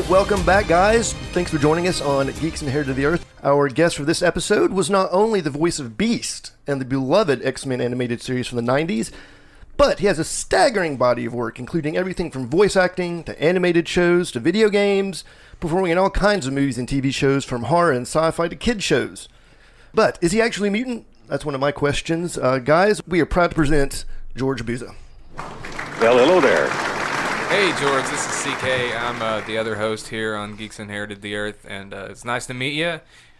right, welcome back, guys. Thanks for joining us on Geeks Inherited of the Earth. Our guest for this episode was not only the voice of Beast and the beloved X Men animated series from the 90s, but he has a staggering body of work, including everything from voice acting to animated shows to video games, performing in all kinds of movies and TV shows from horror and sci fi to kid shows. But is he actually a mutant? That's one of my questions. Uh, guys, we are proud to present George Buza. Well, hello there. Hey George, this is CK. I'm uh, the other host here on Geeks Inherited the Earth, and uh, it's nice to meet you.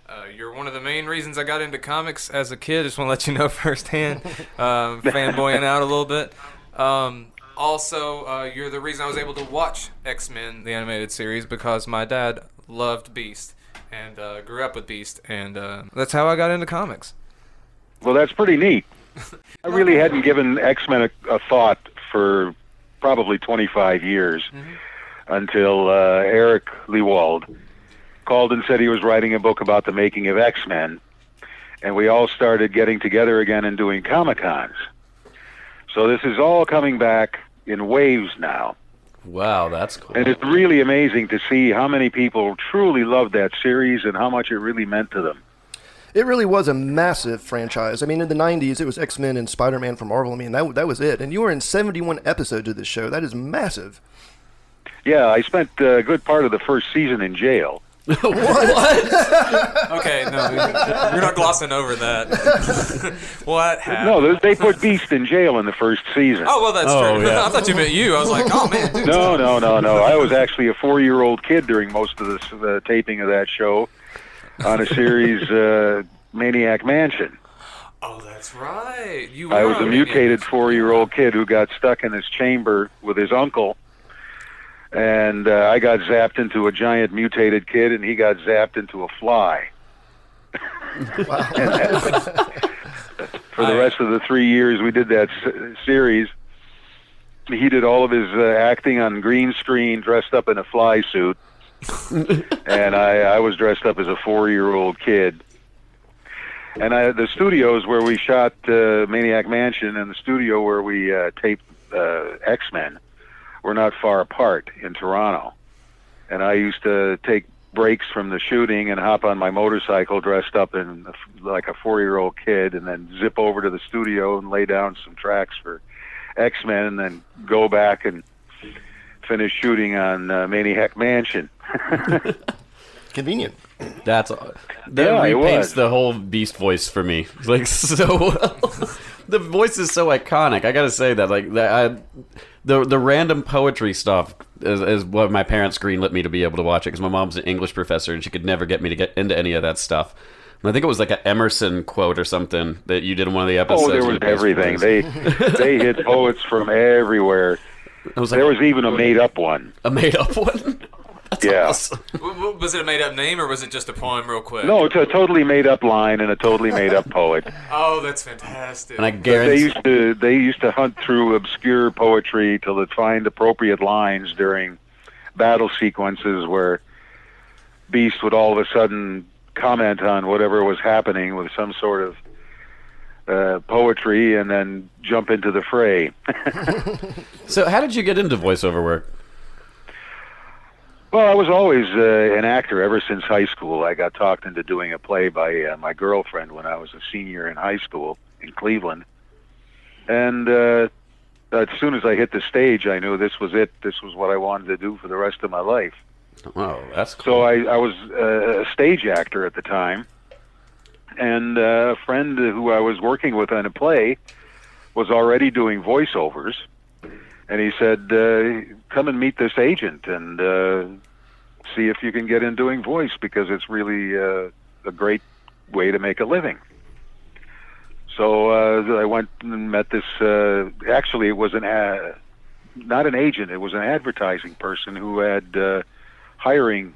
Uh, you're one of the main reasons I got into comics as a kid. Just want to let you know firsthand. Um, fanboying out a little bit. Um, also, uh, you're the reason I was able to watch X Men, the animated series, because my dad loved Beast and uh, grew up with Beast, and uh, that's how I got into comics. Well, that's pretty neat. I really hadn't given X Men a, a thought for probably 25 years until uh, Eric Lewald called and said he was writing a book about the making of X Men, and we all started getting together again and doing Comic Cons. So this is all coming back in waves now. Wow, that's cool. And it's really amazing to see how many people truly loved that series and how much it really meant to them. It really was a massive franchise. I mean, in the 90s, it was X Men and Spider Man from Marvel. I mean, that, that was it. And you were in 71 episodes of this show. That is massive. Yeah, I spent a good part of the first season in jail. What? Okay, no, you're not glossing over that. what happened? No, they- they put Beast in jail in the first season. Oh well, that's Oh, true. yeah. I thought you meant you. I was like, oh man, dude. No, no, no, no. I was actually a four-year-old kid during most of this, the taping of that show on a series, uh, Maniac Mansion. Oh, that's right. You. I was a mutated four-year-old kid who got stuck in his chamber with his uncle, and uh, I got zapped into a giant mutated kid, and he got zapped into a fly. For the rest of the three years we did that s- series, he did all of his uh, acting on green screen, dressed up in a fly suit, and I, I was dressed up as a four-year-old kid. And I, the studios where we shot uh, Maniac Mansion and the studio where we uh, taped uh, X Men were not far apart in Toronto. And I used to take breaks from the shooting and hop on my motorcycle dressed up in like a four-year-old kid, and then zip over to the studio and lay down some tracks for X Men, and then go back and finish shooting on uh, Maniac Mansion. Convenient. That's that Yeah, repaints was. the whole Beast voice for me. Like so well. the voice is so iconic. I gotta say that. Like that. I, the the random poetry stuff is, is what my parents greenlit me to be able to watch it because my mom's an English professor and she could never get me to get into any of that stuff. And I think it was like an Emerson quote or something that you did in one of the episodes. Oh, there was with the Beast everything. voice. They they hit poets from everywhere. I was like, There was even a made up one. a made up one. That's Yeah. awesome. W- w- Was it a made-up name or was it just a poem, real quick? No, it's a totally made up line and a totally made up poet. Oh, that's fantastic. And I They guarantee. used to they used to hunt through obscure poetry till they find appropriate lines during battle sequences where Beast would all of a sudden comment on whatever was happening with some sort of uh, poetry and then jump into the fray. So, how did you get into voiceover work? Well, I was always uh, an actor ever since high school. I got talked into doing a play by uh, my girlfriend when I was a senior in high school in Cleveland. And uh, as soon as I hit the stage, I knew this was it. This was what I wanted to do for the rest of my life. Oh, that's cool. So I, I was uh, a stage actor at the time. And uh, a friend who I was working with on a play was already doing voiceovers. And he said, uh, come and meet this agent and uh, see if you can get in doing voice because it's really a great way to make a living. So uh, I went and met this. Uh, actually, it was an uh, not an agent; it was an advertising person who had uh, hiring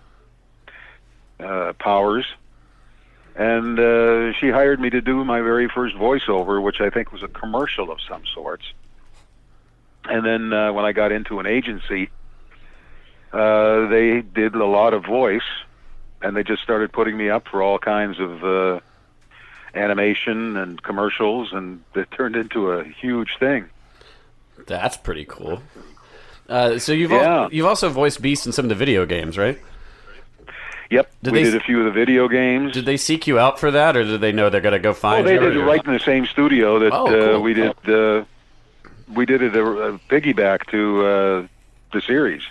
powers, and uh, she hired me to do my very first voiceover, which I think was a commercial of some sorts. And then uh, when I got into an agency, uh, they did a lot of voice, and they just started putting me up for all kinds of uh, animation and commercials, and it turned into a huge thing. That's pretty cool. Uh, so you've Yeah. al- you've also voiced Beast in some of the video games, right? Yep, Did we they- did a few of the video games. Did they seek you out for that, or did they know they're gonna go find? Oh, find they you? did it right in the same studio that Oh, uh, cool. we did. Uh, we did it a, a piggyback to uh, the series.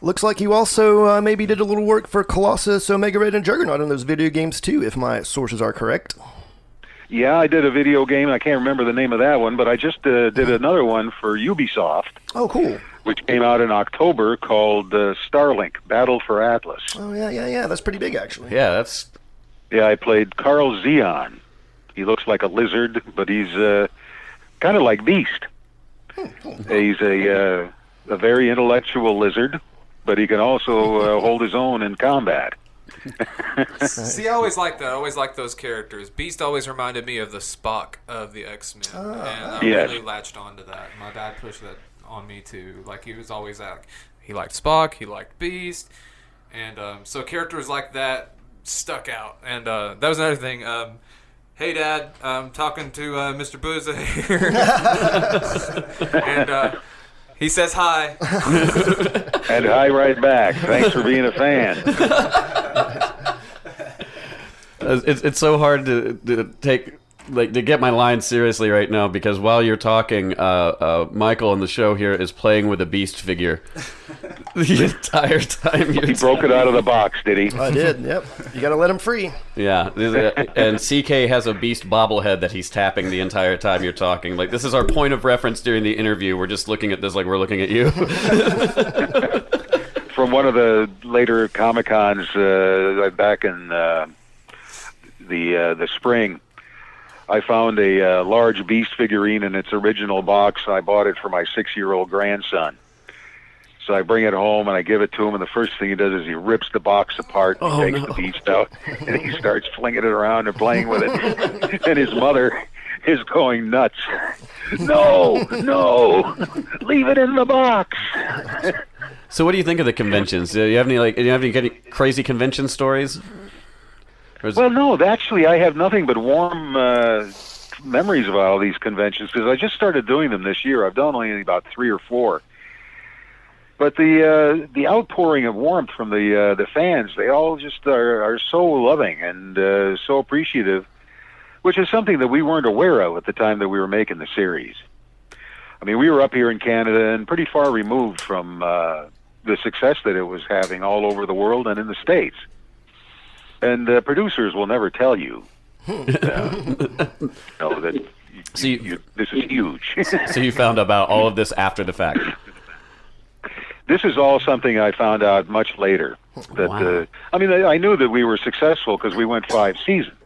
Looks like you also uh, maybe did a little work for Colossus, Omega Red, and Juggernaut in those video games too, if my sources are correct. Yeah, I did a video game. I can't remember the name of that one, but I just uh, did another one for Ubisoft, Oh, cool. which came out in October, called uh, Starlink: Battle for Atlas. Oh, yeah, yeah, yeah. That's pretty big, actually. Yeah, that's Yeah, I played Carl Zeon. He looks like a lizard, but he's uh, kind of like Beast. He's a uh, a very intellectual lizard, but he can also uh, hold his own in combat. See, I always liked that. I always liked those characters. Beast always reminded me of the Spock of the X Men, and I Yes. really latched onto that. My dad pushed that on me too. Like he was always like, he liked Spock, he liked Beast, and um, so characters like that stuck out. And uh, that was another thing. Um, hey, Dad, I'm talking to uh, Mr. Buza here, and uh, he says hi. And hi right back. Thanks for being a fan. It's it's so hard to, to take like to get my line seriously right now because while you're talking, uh, uh, Michael on the show here is playing with a beast figure the entire time. You're He broke it out of the box, did he? I did, yep. You gotta let him free. Yeah, and CK has a beast bobblehead that he's tapping the entire time you're talking. Like this is our point of reference during the interview. We're just looking at this like we're looking at you. One of the later Comic Cons uh, back in uh, the uh, the spring, I found a uh, large beast figurine in its original box. I bought it for my six year old grandson. So I bring it home and I give it to him, and the first thing he does is he rips the box apart and Oh, takes no. the beast out, and he starts flinging it around and playing with it. and his mother is going nuts. No, no, leave it in the box. so, what do you think of the conventions? Do you have any like? Do you have any, crazy convention stories? Well, no, actually, I have nothing but warm uh, memories of all these conventions because I just started doing them this year. I've done only about three or four. But the uh, the outpouring of warmth from the uh, the fans, they all just are, are so loving and uh, so appreciative, which is something that we weren't aware of at the time that we were making the series. I mean, we were up here in Canada and pretty far removed from uh, the success that it was having all over the world and in the states. And uh, producers will never tell you, uh, know that you, So you- you, this is huge. so you found about all of this after the fact. this is all something I found out much later. That Wow. uh, I mean, I, I knew that we were successful because we went five seasons,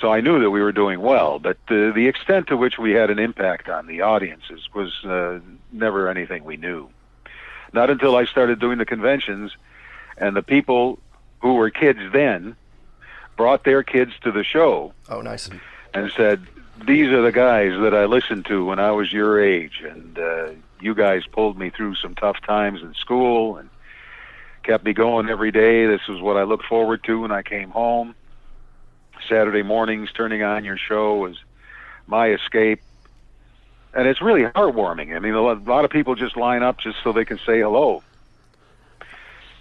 so I knew that we were doing well. But uh, the extent to which we had an impact on the audiences was uh, never anything we knew. Not until I started doing the conventions, and the people who were kids then brought their kids to the show Oh, nice. and said, "These are the guys that I listened to when I was your age, and uh, you guys pulled me through some tough times in school and kept me going every day. This is what I looked forward to when I came home. Saturday mornings, turning on your show was my escape." And it's really heartwarming. I mean, a lot of people just line up just so they can say hello.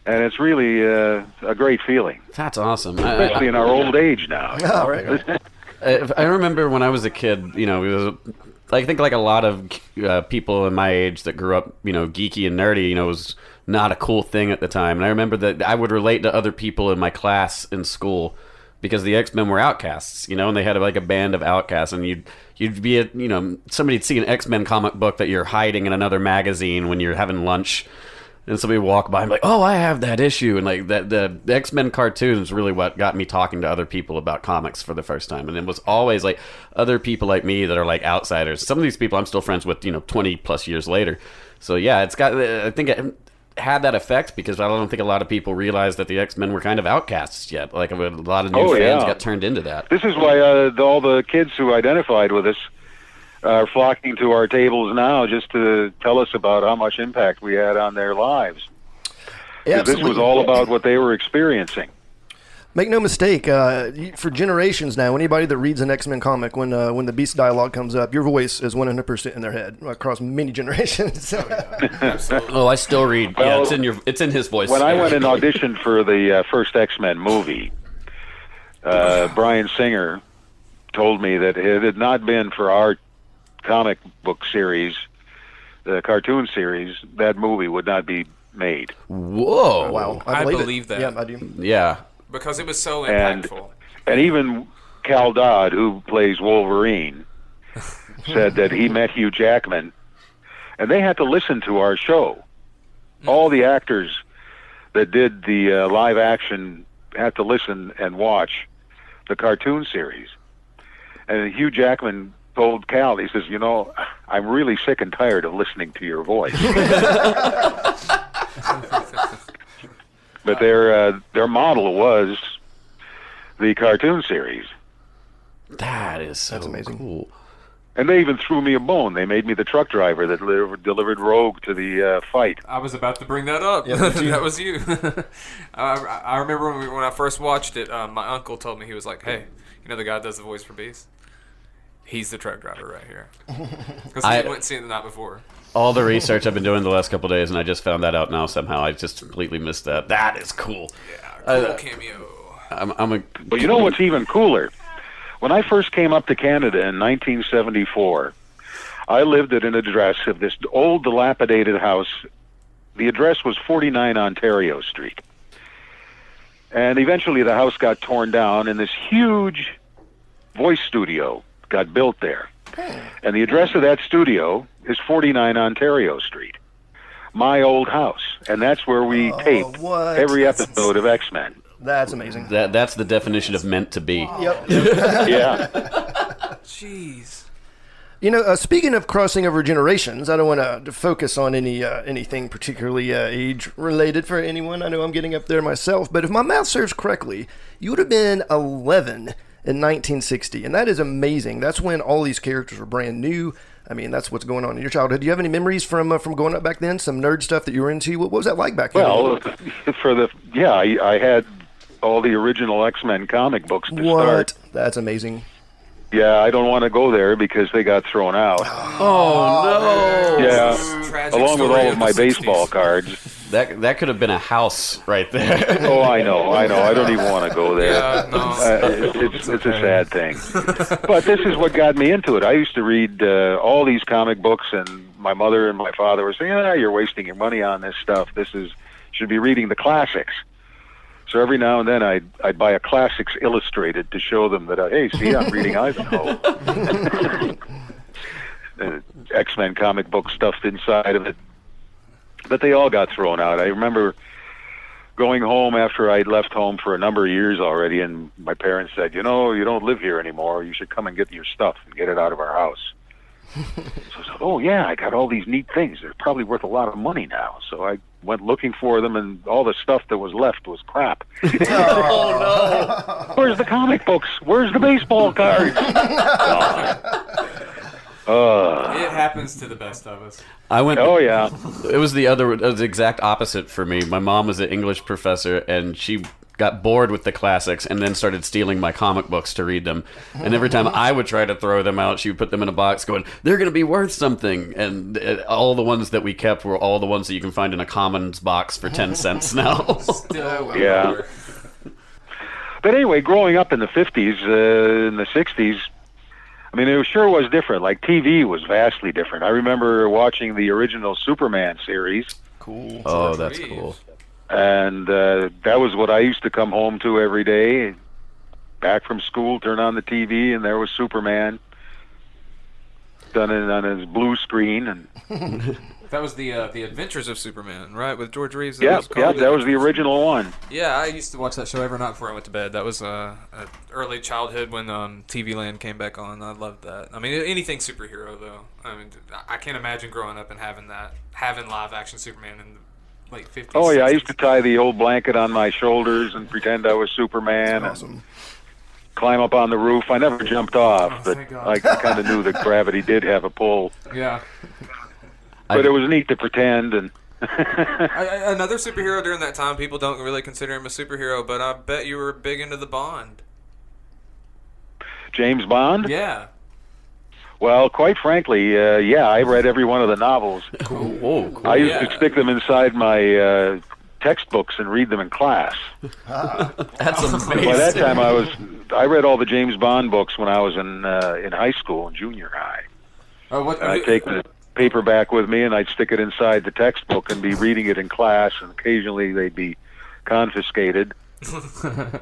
And it's really uh, a great feeling, That's awesome. I- I- especially in our old age now. All right. I I remember when I was a kid, you know, it was, I think like a lot of uh, people in my age that grew up, you know, geeky and nerdy, you know, was not a cool thing at the time. And I remember that I would relate to other people in my class in school because the X Men were outcasts, you know, and they had like a band of outcasts, and you'd you'd be at, you know, somebody'd see an X Men comic book that you're hiding in another magazine when you're having lunch. And somebody would walk by and be like, "Oh, I have that issue," and like that the X Men cartoon is really what got me talking to other people about comics for the first time. And it was always like other people like me that are like outsiders. Some of these people I'm still friends with, you know, 20 plus years later. So yeah, it's got. I think had that effect because I don't think a lot of people realized that the X Men were kind of outcasts yet. Like a lot of new Oh, fans yeah. got turned into that. This is why uh, the- all the kids who identified with us are flocking to our tables now just to tell us about how much impact we had on their lives. Yeah, this was all about what they were experiencing. Make no mistake, uh, for generations now, anybody that reads an X Men comic, when uh, when the Beast dialogue comes up, your voice is 100% in their head across many generations. Absolutely. Oh, I still read. yeah, it's in your. It's in his voice. when I went and auditioned for the uh, first X Men movie, uh, Bryan Singer told me that it had not been for our comic book series, the cartoon series, that movie would not be made. Whoa! wow, I believe, believe that. Yeah, I do. Yeah. Because it was so And- impactful. And even Cal Dodd, who plays Wolverine, said that he met Hugh Jackman, and they had to listen to our show. All the actors that did the uh, live action had to listen and watch the cartoon series. And Hugh Jackman told Cal, he says, "You know, I'm really sick and tired of listening to your voice." but their uh, their model was the cartoon series. That is so That's amazing. cool. And they even threw me a bone. They made me the truck driver that li- delivered Rogue to the uh, fight. I was about to bring that up. Yeah, that was you. that was you. I, I remember when, we, when I first watched it, um, my uncle told me he was like, "Hey, you know the guy that does the voice for Beast? He's the truck driver right here." Because he I- went and seen it the night before. All the research I've been doing the last couple days, and I just found that out now somehow. I just completely missed that. That is cool. Yeah, Uh, cool cameo. I'm, I'm a. But you know what's even cooler? When I first came up to Canada in 1974, I lived at an address of this old dilapidated house. The address was 49 Ontario Street. And eventually the house got torn down and this huge voice studio got built there. And the address of that studio is 49 Ontario Street. My old house. And that's where we taped what? every episode of X-Men. That's amazing. That that's the definition of meant to be. Yep. Yeah. Jeez. You know, uh, speaking of crossing over generations, I don't want to focus on any uh, anything particularly uh, age related for anyone. I know I'm getting up there myself, but if my math serves correctly, you would have been 11 in 1960, and that is amazing. That's when all these characters were brand new. I mean, that's what's going on in your childhood. Do you have any memories from uh, from growing up back then? Some nerd stuff that you were into? What, what was that like back then? Well, for the yeah, I, I had all the original X Men comic books to what? start. That's amazing. Yeah, I don't want to go there because they got thrown out. Oh no! Yeah, along with all of of my 60s. baseball cards. That that could have been a house right there. Oh, I know, I know. I don't even want to go there. Yeah, no. Uh, it- it's it's a sad thing, but this is what got me into it. I used to read uh, all these comic books, and my mother and my father were saying, "Ah, you're wasting your money on this stuff. This is should be reading the classics." So every now and then, I'd I'd buy a classics illustrated to show them that, uh, hey, see, I'm reading Ivanhoe. uh, X Men comic book stuffed inside of it, but they all got thrown out. I remember going home after I'd left home for a number of years already, and my parents said, "You know, you don't live here anymore. You should come and get your stuff and get it out of our house." so I said, "Oh yeah, I got all these neat things. They're probably worth a lot of money now." So I went looking for them, and all the stuff that was left was crap. oh no! Where's the comic books? Where's the baseball cards? uh, It happens to the best of us. I went. oh yeah. It was the other, it was the exact opposite for me. My mom was an English professor, and she got bored with the classics and then started stealing my comic books to read them. And every time I would try to throw them out, she would put them in a box, going, "They're going to be worth something." And uh, all the ones that we kept were all the ones that you can find in a Commons box for ten cents now. Still, Yeah. But anyway, growing up in the 50s, uh, in the 60s, I mean, it sure was different. Like TV was vastly different. I remember watching the original Superman series, Cool. oh, that's Reeves. cool. and uh, that was what I used to come home to every day. Back from school, turn on the TV, and there was Superman done it on his blue screen. And That was the uh, the Adventures of Superman, right? With George Reeves. that yeah, was yeah, called? that was the original one. Yeah, I used to watch that show every night before I went to bed. That was uh, a early childhood when um, TV Land came back on. I loved that. I mean, anything superhero though. I mean, I can't imagine growing up and having that, having live action Superman in the late fifties. Oh yeah, I used to tie the old blanket on my shoulders and pretend I was Superman. and Awesome. climb up on the roof. I never jumped off, Oh, but. I kind of knew that gravity did have a pull. Yeah. But it was neat to pretend, and I, I- another superhero during that time. People don't really consider him a superhero, but I bet you were big into the Bond. James Bond. Yeah. Well, quite frankly, uh, yeah, I read every one of the novels. Whoa, cool. I used yeah. to stick them inside my uh, textbooks and read them in class. That's amazing. By that time, I was I read all the James Bond books when I was in uh, in high school and junior high. Oh, what? And I'd take the paperback with me and I'd stick it inside the textbook and be reading it in class, and occasionally they'd be confiscated.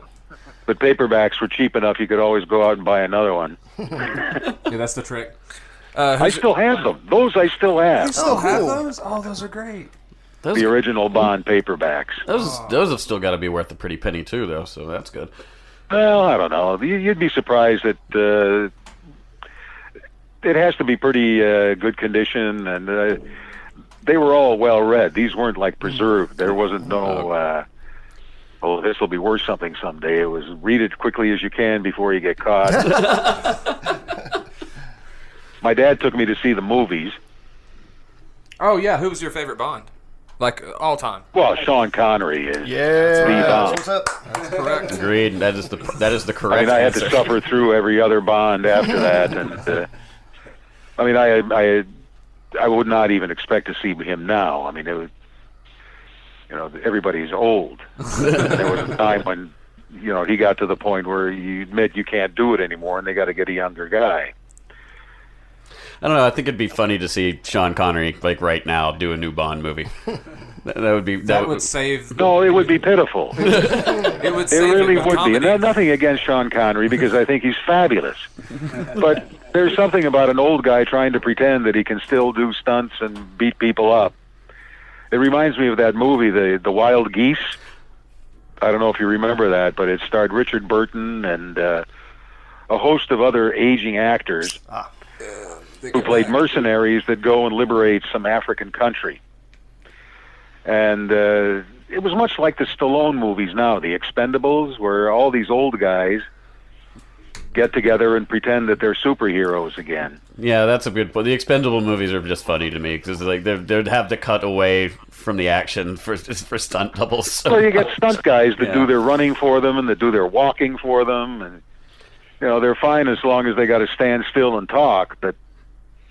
But paperbacks were cheap enough; you could always go out and buy another one. yeah, that's the trick. Uh, I still have them; those I still have. still have cool. those? Oh, those are great. those, The original Bond paperbacks. those, those have still got to be worth a pretty penny too, though. So that's good. Well, I don't know. You- You'd be surprised that uh, it has to be pretty uh, good condition, and uh, they were all well read. These weren't like preserved. There wasn't no. Uh, Oh, this will be worth something someday. It was read it quickly as you can before you get caught. My dad took me to see the movies. Oh yeah, who was your favorite Bond? Like all time. Well, Sean Connery is. Yeah, Bond. what's up? Correct. Agreed. That is the that is the correct. I correct mean, I had to suffer through every other Bond after that, and uh, I mean, I, I, I would not even expect to see him now. I mean, it was, you know, everybody's old. there was a time when, you know, he got to the point where you admit you can't do it anymore, and they got to get a younger guy. I don't know. I think it'd be funny to see Sean Connery like right now do a new Bond movie. that, that would be that, That would would save. No, it would be pitiful. It would It really a would be. And nothing against Sean Connery because I think he's fabulous. but there's something about an old guy trying to pretend that he can still do stunts and beat people up. It reminds me of that movie, The The Wild Geese. I don't know if you remember that, but it starred Richard Burton and uh, a host of other aging actors who played mercenaries that go and liberate some African country. And uh, it was much like the Stallone movies now, the Expendables, where all these old guys get together and pretend that they're superheroes again. Yeah, that's a good point. The expendable movies are just funny to me because like they'd, they'd have to cut away from the action for for stunt doubles. So So you get stunt guys that Yeah. do their running for them and that do their walking for them, and you know they're fine as long as they got to stand still and talk. But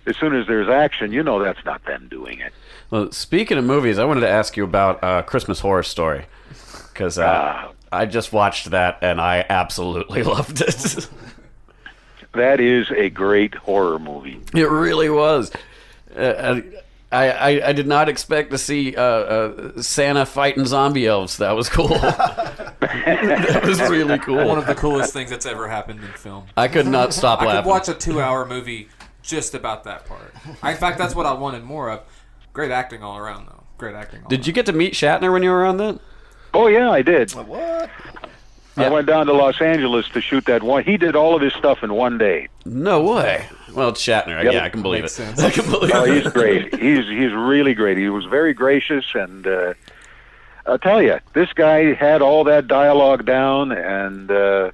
as soon as there's action, you know that's not them doing it. Well, speaking of movies, I wanted to ask you about uh, Christmas Horror Story because uh, Ah. I just watched that and I absolutely loved it. That is a great horror movie. it really was. Uh, I, I I did not expect to see uh, uh, Santa fighting zombie elves. That was cool. that was really cool. One of the coolest things that's ever happened in film. I could not stop I laughing. could watch a two-hour movie just about that part. I, in fact, that's what I wanted more of. Great acting all around, though. Great acting. All Did you get to meet Shatner when you were on that? Oh yeah, I did. What? I Yeah. went down to Los Angeles to shoot that one. He did all of his stuff in one day. No way. Well, it's Shatner. Yep. Yeah, I can believe Makes it. sense. I can believe Oh, it. he's great. He's he's really great. He was very gracious, and uh, I'll tell you, this guy had all that dialogue down, and uh,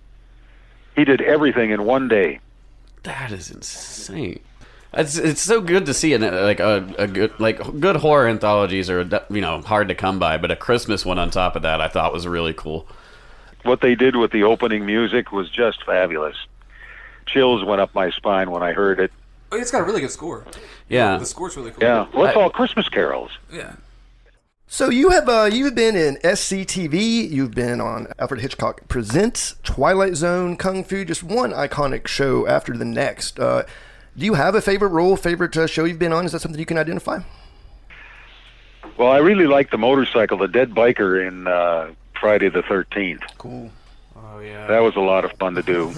he did everything in one day. That is insane. It's it's so good to see an, like a, a good like good horror anthologies are you know hard to come by, but a Christmas one on top of that I thought was really cool. What they did with the opening music was just fabulous. Chills went up my spine when I heard it. Oh, it's got a really good score. Yeah, The score's really cool. Yeah, well, it's I- all Christmas carols. Yeah. So you have uh, you've been in SCTV, you've been on Alfred Hitchcock Presents, Twilight Zone, Kung Fu, just one iconic show after the next. Uh, do you have a favorite role, favorite uh, show you've been on? Is that something you can identify? Well, I really like the motorcycle, the dead biker in uh, Friday the Thirteenth. Cool. Oh yeah. That was a lot of fun to do.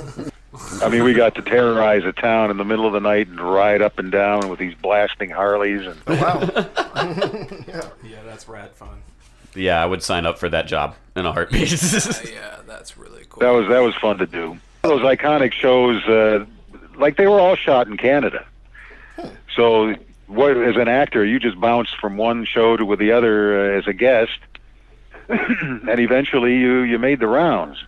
I mean, we got to terrorize a town in the middle of the night and ride up and down with these blasting Harleys, and Wow. yeah, yeah, that's rad fun. yeah, I would sign up for that job in a heartbeat. yeah, that's really cool. that was that was fun to do. Those iconic shows, uh, like they were all shot in Canada. So, what as an actor, you just bounced from one show to with the other uh, as a guest, and eventually you you made the rounds.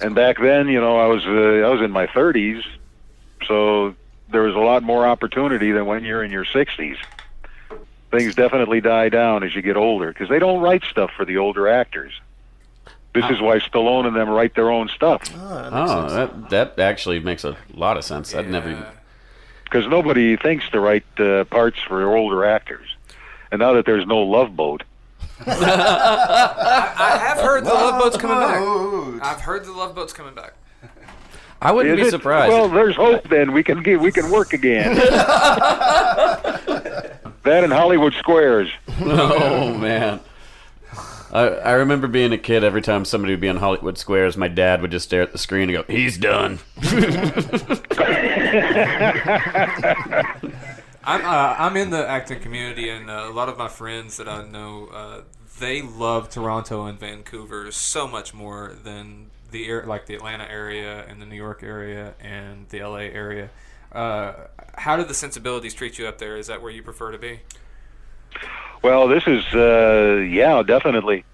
And back then, you know, I was uh, I was in my 30s, so there was a lot more opportunity than when you're in your 60s. things definitely die down as you get older because they don't write stuff for the older actors. This is why Stallone and them write their own stuff Ah, that Oh, that that actually makes a lot of sense. I'd never. Because nobody thinks to write uh, parts for older actors. And now that there's no Love Boat, I have heard the Love Boat's coming back. I've heard the Love Boat's coming back. I wouldn't Is be it? surprised. Well, there's hope. Then we can get we can work again. that and Hollywood Squares. oh man. I, I remember being a kid. Every time somebody would be on Hollywood Squares, my dad would just stare at the screen and go, "He's done." I'm uh, I'm in the acting community, and uh, a lot of my friends that I know, uh, they love Toronto and Vancouver so much more than the air, like the Atlanta area and the New York area and the LA area. Uh, how do the sensibilities treat you up there? Is that where you prefer to be? Well, this is uh, yeah, definitely.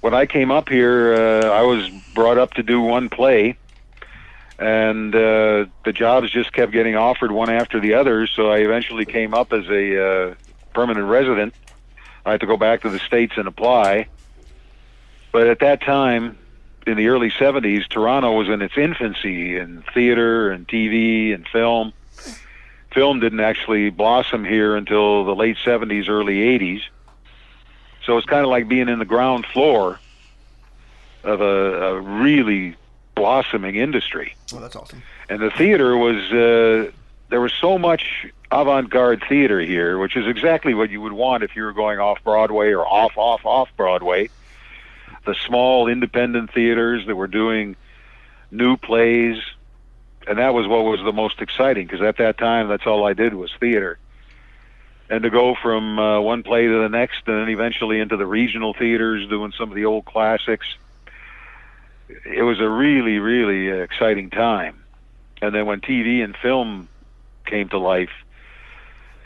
When I came up here, uh, I was brought up to do one play, and uh, the jobs just kept getting offered one after the other. So I eventually came up as a uh, permanent resident. I had to go back to the states and apply. But at that time, in the early '70s, Toronto was in its infancy in theater and TV and film film didn't actually blossom here until the late 70s, early 80s. So it's kind of like being in the ground floor of a, a really blossoming industry. Oh, that's awesome. And the theater was, uh, there was so much avant garde theater here, which is exactly what you would want if you were going off Broadway or off, off, off Broadway. The small independent theaters that were doing new plays, and that was what was the most exciting because at that time that's all I did was theater. And to go from uh, one play to the next, and then eventually into the regional theaters doing some of the old classics, it was a really, really exciting time. And then when TV and film came to life,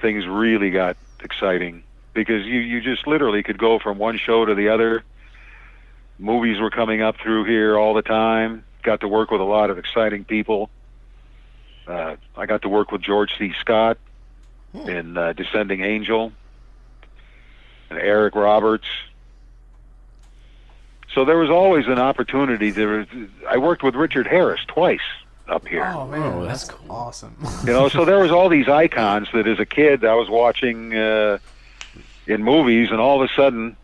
things really got exciting because you you just literally could go from one show to the other. Movies were coming up through here all the time. Got to work with a lot of exciting people. Uh, I got to work with George C. Scott in uh, Descending Angel, and Eric Roberts. So there was always an opportunity. There, was, I worked with Richard Harris twice up here. man, Oh, that's that's awesome. You know, so there was all these icons that as a kid I was watching uh, in movies, and all of a sudden,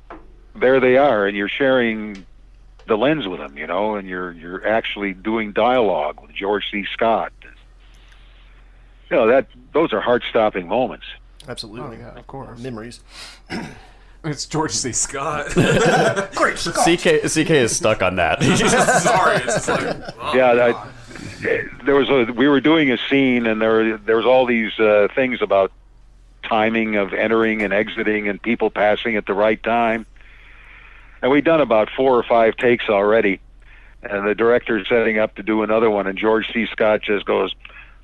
there they are, and you're sharing the lens with them. You know, and you're you're actually doing dialogue with George C. Scott. You know that those are heart-stopping moments. Absolutely. Oh, yeah, of course. Memories. It's George C. Scott. Great Scott. CK CK is stuck on that. Sorry, it's like, oh, yeah, God. I, there was a we were doing a scene, and there there was all these uh, things about timing of entering and exiting, and people passing at the right time. And we'd done about four or five takes already, and the director's setting up to do another one, and George C. Scott just goes,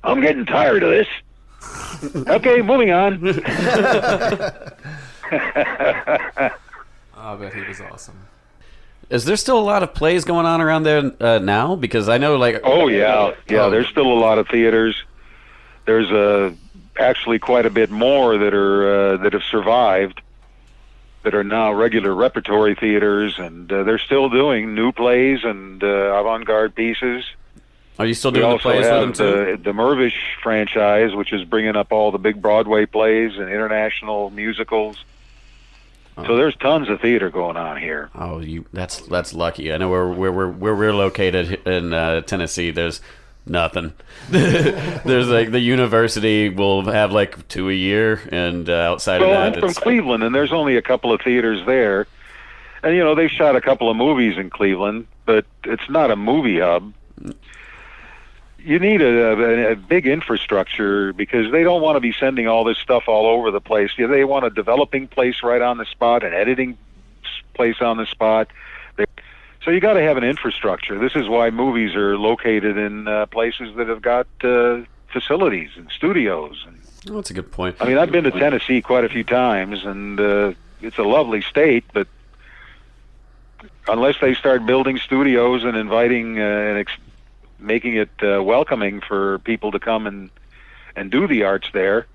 "I'm getting tired of this." okay, moving on. I bet he was awesome. Is there still a lot of plays going on around there uh, now? Because I know, like, Oh yeah, yeah. Oh. There's still a lot of theaters. There's uh, actually quite a bit more that are uh, that have survived, that are now regular repertory theaters, and uh, they're still doing new plays and uh, avant-garde pieces. Are you still We doing the also plays with them too? the the Mirvish franchise, which is bringing up all the big Broadway plays and international musicals. So there's tons of theater going on here. Oh, you that's that's lucky. I know where where we're where we're located in uh, Tennessee. There's nothing. There's like the university will have like two a year, and uh, outside Well, I'm of that, from it's Cleveland, and there's only a couple of theaters there. And you know, they've shot a couple of movies in Cleveland, but it's not a movie hub. You need a, a, a big infrastructure because they don't want to be sending all this stuff all over the place. Yeah, They want a developing place right on the spot, an editing place on the spot. They, so you got to have an infrastructure. This is why movies are located in uh, places that have got uh, facilities and studios and oh, that's a good point. I mean, I've been to Tennessee quite a few times, and uh, it's a lovely state. But unless they start building studios and inviting uh, and ex- making it uh, welcoming for people to come and and do the arts there,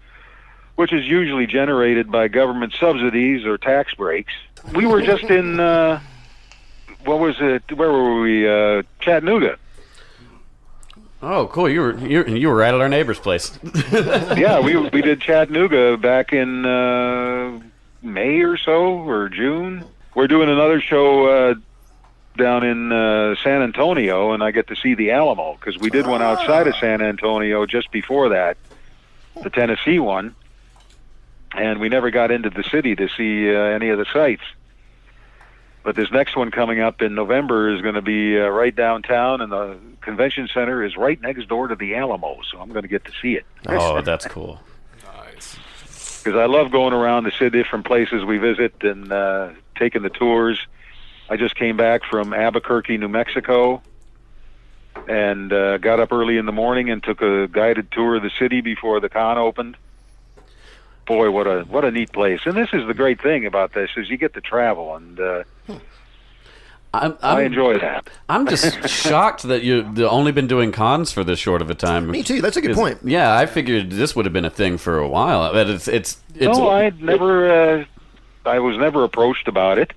which is usually generated by government subsidies or tax breaks. We were just in, uh, what was it? Where were we? Uh, Chattanooga. Oh, cool! You were you, you were right at our neighbor's place. yeah, we we did Chattanooga back in uh, May or so or June. We're doing another show uh, down in uh, San Antonio, and I get to see the Alamo because we did one outside of San Antonio just before that, the Tennessee one, and we never got into the city to see uh, any of the sites. But this next one coming up in November is going to be uh, right downtown, and the convention center is right next door to the Alamo, so I'm going to get to see it oh, that's cool. Nice. because I love going around to see different places we visit and uh, taking the tours. I just came back from Albuquerque, New Mexico, and uh, got up early in the morning and took a guided tour of the city before the con opened. Boy, what a what a neat place! And this is the great thing about this is you get to travel, and uh, I'm, I I'm, enjoy that. I'm just shocked that you've only been doing cons for this short of a time. Me too. That's a good Is- point. Yeah, I figured this would have been a thing for a while. But it's it's it's no, I never. Uh, I was never approached about it,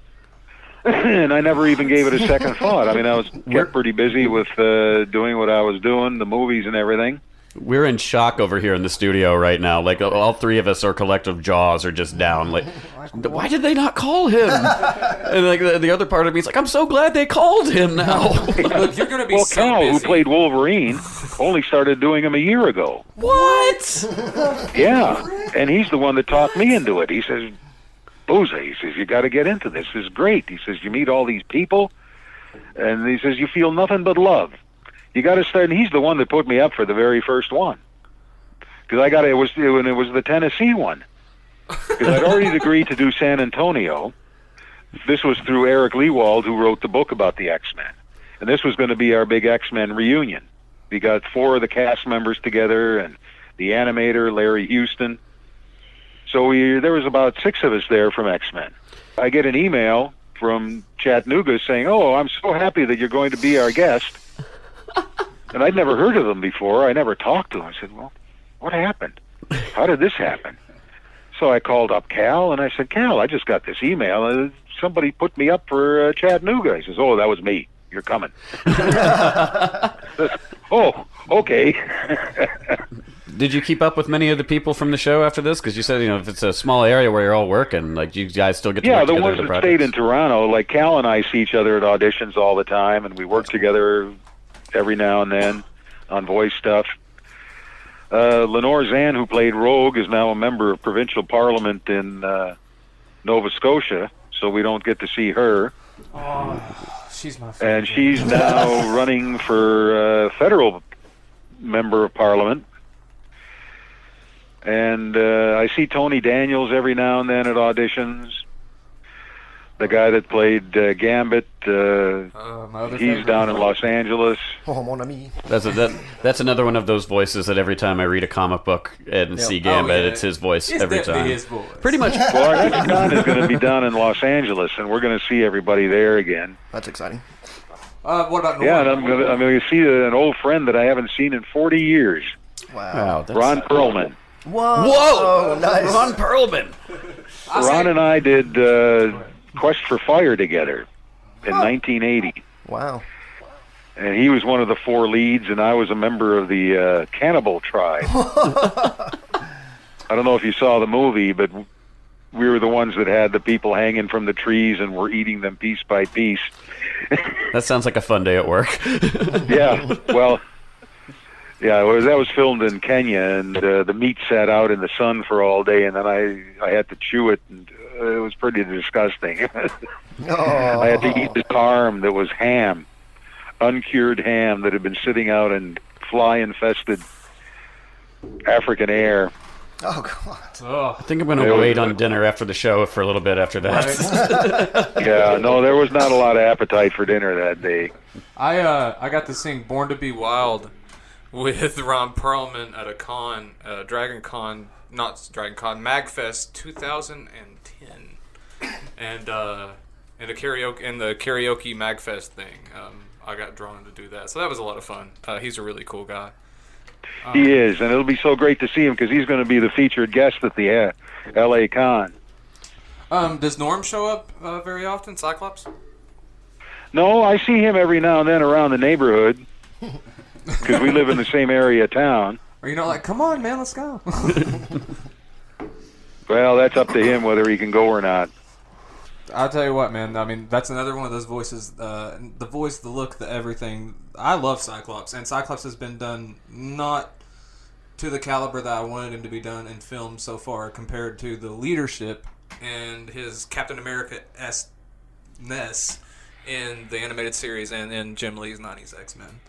and I never even gave it a second thought. I mean, I was We're- kept pretty busy with uh, doing what I was doing, the movies and everything. we're in shock over here in the studio right now. Like all three of us, our collective jaws are just down. Like, why did they not call him? and like the, the other part of me is like, I'm so glad they called him now. Look, you're gonna be Well, so Cal, who played Wolverine, only started doing him a year ago. what? Yeah, and he's the one that talked me into it. He says, "Buza," he says, "you got to get into this. This is great." He says, "You meet all these people, and he says you feel nothing but love. You got to start." And he's the one that put me up for the very first one because I got it was when it was the Tennessee one because I'd already agreed to do San Antonio. This was through Eric Lewald, who wrote the book about the X Men, and this was going to be our big X Men reunion. We got four of the cast members together, and the animator Larry Houston. So we there was about six of us there from X Men. I get an email from Chattanooga saying, "Oh, I'm so happy that you're going to be our guest." and I'd never heard of them before. I never talked to them. I said, "Well, what happened? How did this happen?" So I called up Cal and I said, "Cal, I just got this email. Uh, somebody put me up for uh, Chattanooga." He says, "Oh, that was me. You're coming." oh, okay. Did you keep up with many of the people from the show after this? Because you said you know if it's a small area where you're all working, like you guys still get to Yeah, work the together ones at that the stayed in? Toronto, like Cal and I see each other at auditions all the time, and we work together every now and then on voice stuff. Uh, Lenore Zann, who played Rogue, is now a member of provincial parliament in uh, Nova Scotia, so we don't get to see her. Oh, She's my favorite. And she's now running for uh, federal member of parliament. And uh, I see Tony Daniels every now and then at auditions. The guy that played uh, Gambit, uh, uh, he's down in Los Angeles. Oh, mon ami. That's a, that, that's another one of those voices that every time I read a comic book and see Gambit, Oh, yeah. it's his voice It's every time. his voice. Pretty much. Well, our next is going to be down in Los Angeles, and we're going to see everybody there again. That's exciting. Uh, what about Yeah, and I'm going to I'm going to see an old friend that I haven't seen in 40 years, Wow. Wow, that's, Ron Perlman. Whoa. Whoa! Oh, nice. Ron Perlman. I Ron and I did uh, Quest for Fire together in 1980, Wow. and he was one of the four leads, and I was a member of the uh, Cannibal Tribe. I don't know if you saw the movie, but we were the ones that had the people hanging from the trees and were eating them piece by piece. That sounds like a fun day at work. yeah, well, yeah, it was, that was filmed in Kenya, and uh, the meat sat out in the sun for all day, and then I I had to chew it, and uh, it was pretty disgusting. Oh. I had to eat this arm that was ham, uncured ham that had been sitting out in fly-infested African air. Oh, God. Ugh. I think I'm going to It was- wait on dinner after the show for a little bit after that. Yeah, no, there was not a lot of appetite for dinner that day. I uh I got to sing "Born to Be Wild" with Ron Perlman at a con, uh, Dragon Con, not Dragon Con, Magfest 2010, and uh, in a karaoke and the karaoke Magfest thing. Um, I got drawn to do that, so that was a lot of fun. Uh, he's a really cool guy. He is, and it'll be so great to see him because he's going to be the featured guest at the uh, L.A. Con. Um, does Norm show up uh, very often, Cyclops? No, I see him every now and then around the neighborhood because we live in the same area of town. Or you know, like, come on, man, let's go. Well, that's up to him whether he can go or not. I'll tell you what, man. I mean, that's another one of those voices. Uh, the voice, the look, the everything. I love Cyclops, and Cyclops has been done not to the caliber that I wanted him to be done in film so far, compared to the leadership and his Captain America s ness in the animated series and in Jim Lee's '90s X Men.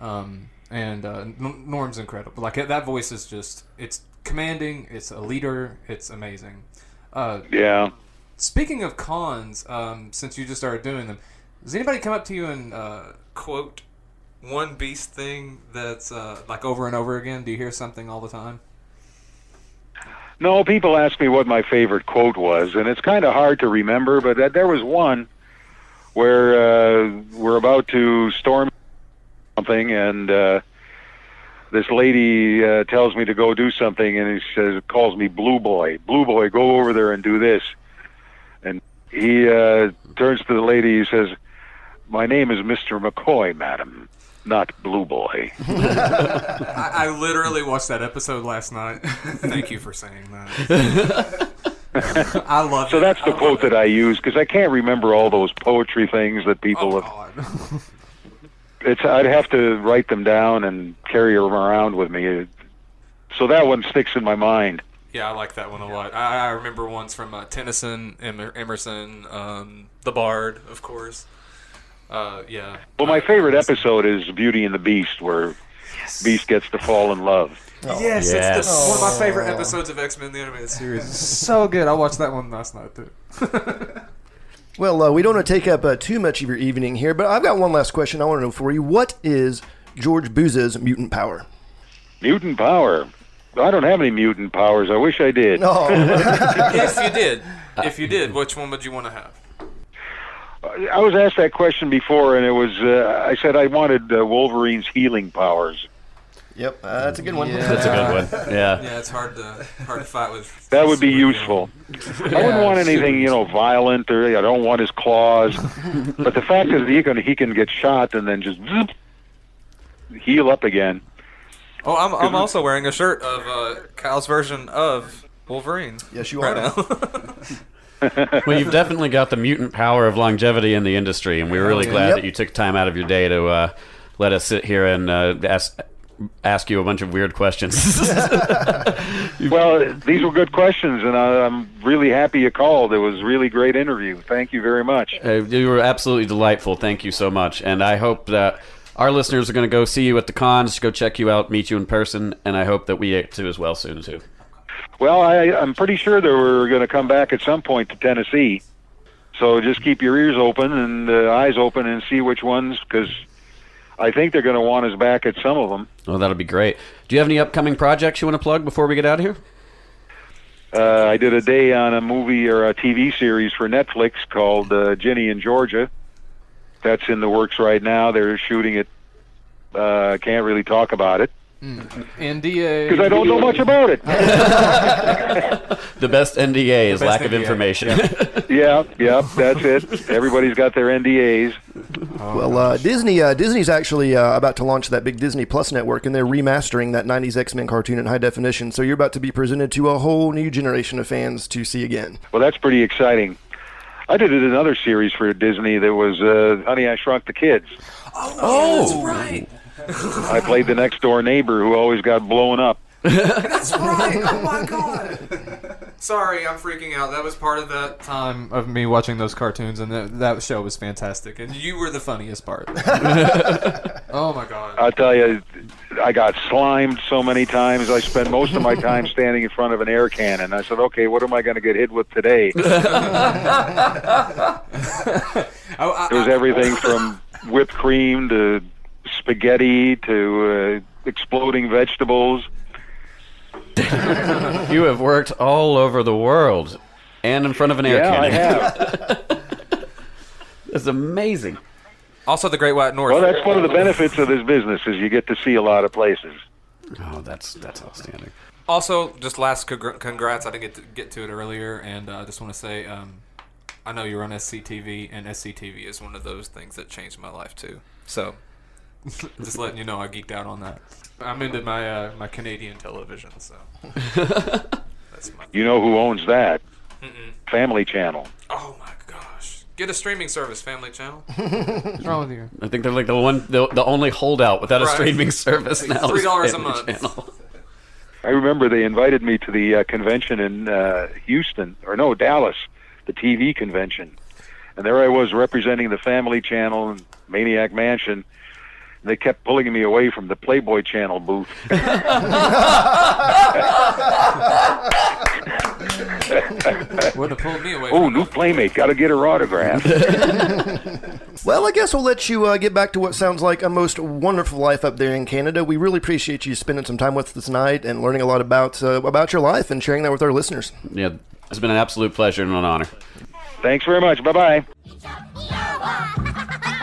Um, and uh, Norm's incredible. Like that voice is just it's commanding. It's a leader. It's amazing. Uh, Yeah. Speaking of cons, um, since you just started doing them, does anybody come up to you and uh, quote one beast thing that's uh, like over and over again? Do you hear something all the time? No, people ask me what my favorite quote was, and it's kind of hard to remember, but uh, there was one where uh, we're about to storm something, and uh, this lady uh, tells me to go do something, and he says, calls me Blue Boy. Blue Boy, go over there and do this. And he uh, turns to the lady, he says, My name is Mr. McCoy, madam, not Blue Boy. I, I literally watched that episode last night. Thank you for saying that. I love So it. that's the I quote that I use because I can't remember all those poetry things that people Oh, have. God. It's I'd have to write them down and carry them around with me. So that one sticks in my mind. Yeah, I like that one a lot. I, I remember ones from uh, Tennyson, Emer- Emerson, um, The Bard, of course. Uh, yeah. Well, my favorite episode is Beauty and the Beast, where Beast gets to fall in love. Yes, Yes. it's the, one of my favorite episodes of X Men the Animated Series. so good. I watched that one last night too. Well, uh, we don't want to take up uh, too much of your evening here, but I've got one last question I want to know for you. What is George Buza's mutant power? Mutant power. I don't have any mutant powers. I wish I did. Oh, if you did, if you did, which one would you want to have? I was asked that question before, and it was uh, I said I wanted uh, Wolverine's healing powers. Yep, uh, that's a good one. That's a good one. Yeah. Yeah, it's hard to hard to fight with. That would be super useful. I wouldn't want anything, you know, violent, or I don't want his claws. but the fact is, he can he can get shot and then just zoop, heal up again. Oh, I'm, I'm also wearing a shirt of uh, Kyle's version of Wolverine. Yes, you right are. now. Well, you've definitely got the mutant power of longevity in the industry, and we're really yeah. glad Yep. that you took time out of your day to uh, let us sit here and uh, ask ask you a bunch of weird questions. Well, these were good questions, and I, I'm really happy you called. It was a really great interview. Thank you very much. Uh, you were absolutely delightful. Thank you so much. And I hope that our listeners are going to go see you at the cons, go check you out, meet you in person, and I hope that we get to as well soon too. Well, I, I'm pretty sure that we're going to come back at some point to Tennessee. So just keep your ears open and uh, eyes open and see which ones, because I think they're going to want us back at some of them. Oh, that'll be great. Do you have any upcoming projects you want to plug before we get out of here? Uh, I did a day on a movie or a TV series for Netflix called uh, Ginny and Georgia. That's in the works right now. They're shooting it. Uh, can't really talk about it NDA. because I don't know much about it. The best NDA is best lack of information. yeah, yeah, that's it. Everybody's got their NDAs. Well, uh, Disney uh, Disney's actually uh, about to launch that big Disney Plus network, and they're remastering that '90s X-Men cartoon in high definition. So you're about to be presented to a whole new generation of fans to see again. Well, that's pretty exciting. I did another series for Disney that was uh, Honey, I Shrunk the Kids. Oh, that's right. I played the next door neighbor who always got blown up. That's right. Oh my god. Sorry, I'm freaking out. That was part of that time of me watching those cartoons, and that, that show was fantastic. And you were the funniest part. oh my god. I'll tell you, I got slimed so many times. I spent most of my time standing in front of an air cannon. I said, okay, what am I going to get hit with today? It was everything from whipped cream to spaghetti to uh, exploding vegetables. you have worked all over the world and in front of an air Yeah, I cannon. have. That's amazing. also, the Great White North. Well, that's one of the benefits of this business is you get to see a lot of places. Oh, that's that's outstanding. Also, just last congr- congrats. I didn't get to get to it earlier, and uh, I just want to say, um, I know you're on SCTV, and SCTV is one of those things that changed my life too. So, just letting you know, I geeked out on that. I'm into my uh, my Canadian television, so that's my. You know who owns that? Family Channel. Oh my gosh! Get a streaming service, Family Channel. What's wrong with you? I think they're like the one, the, the only holdout without a Right. streaming service now. is $3 a Family month. Channel. I remember they invited me to the uh, convention in uh, Houston, or no, Dallas, the TV convention. And there I was representing the Family Channel and Maniac Mansion. And they kept pulling me away from the Playboy Channel booth. Would have pulled me away. oh, new Playmate, got to get her autograph. Well, I guess we'll let you uh, get back to what sounds like a most wonderful life up there in Canada. We really appreciate you spending some time with us tonight and learning a lot about uh, about your life and sharing that with our listeners. Yeah, it's been an absolute pleasure and an honor. Thanks very much. Bye bye. Yawa!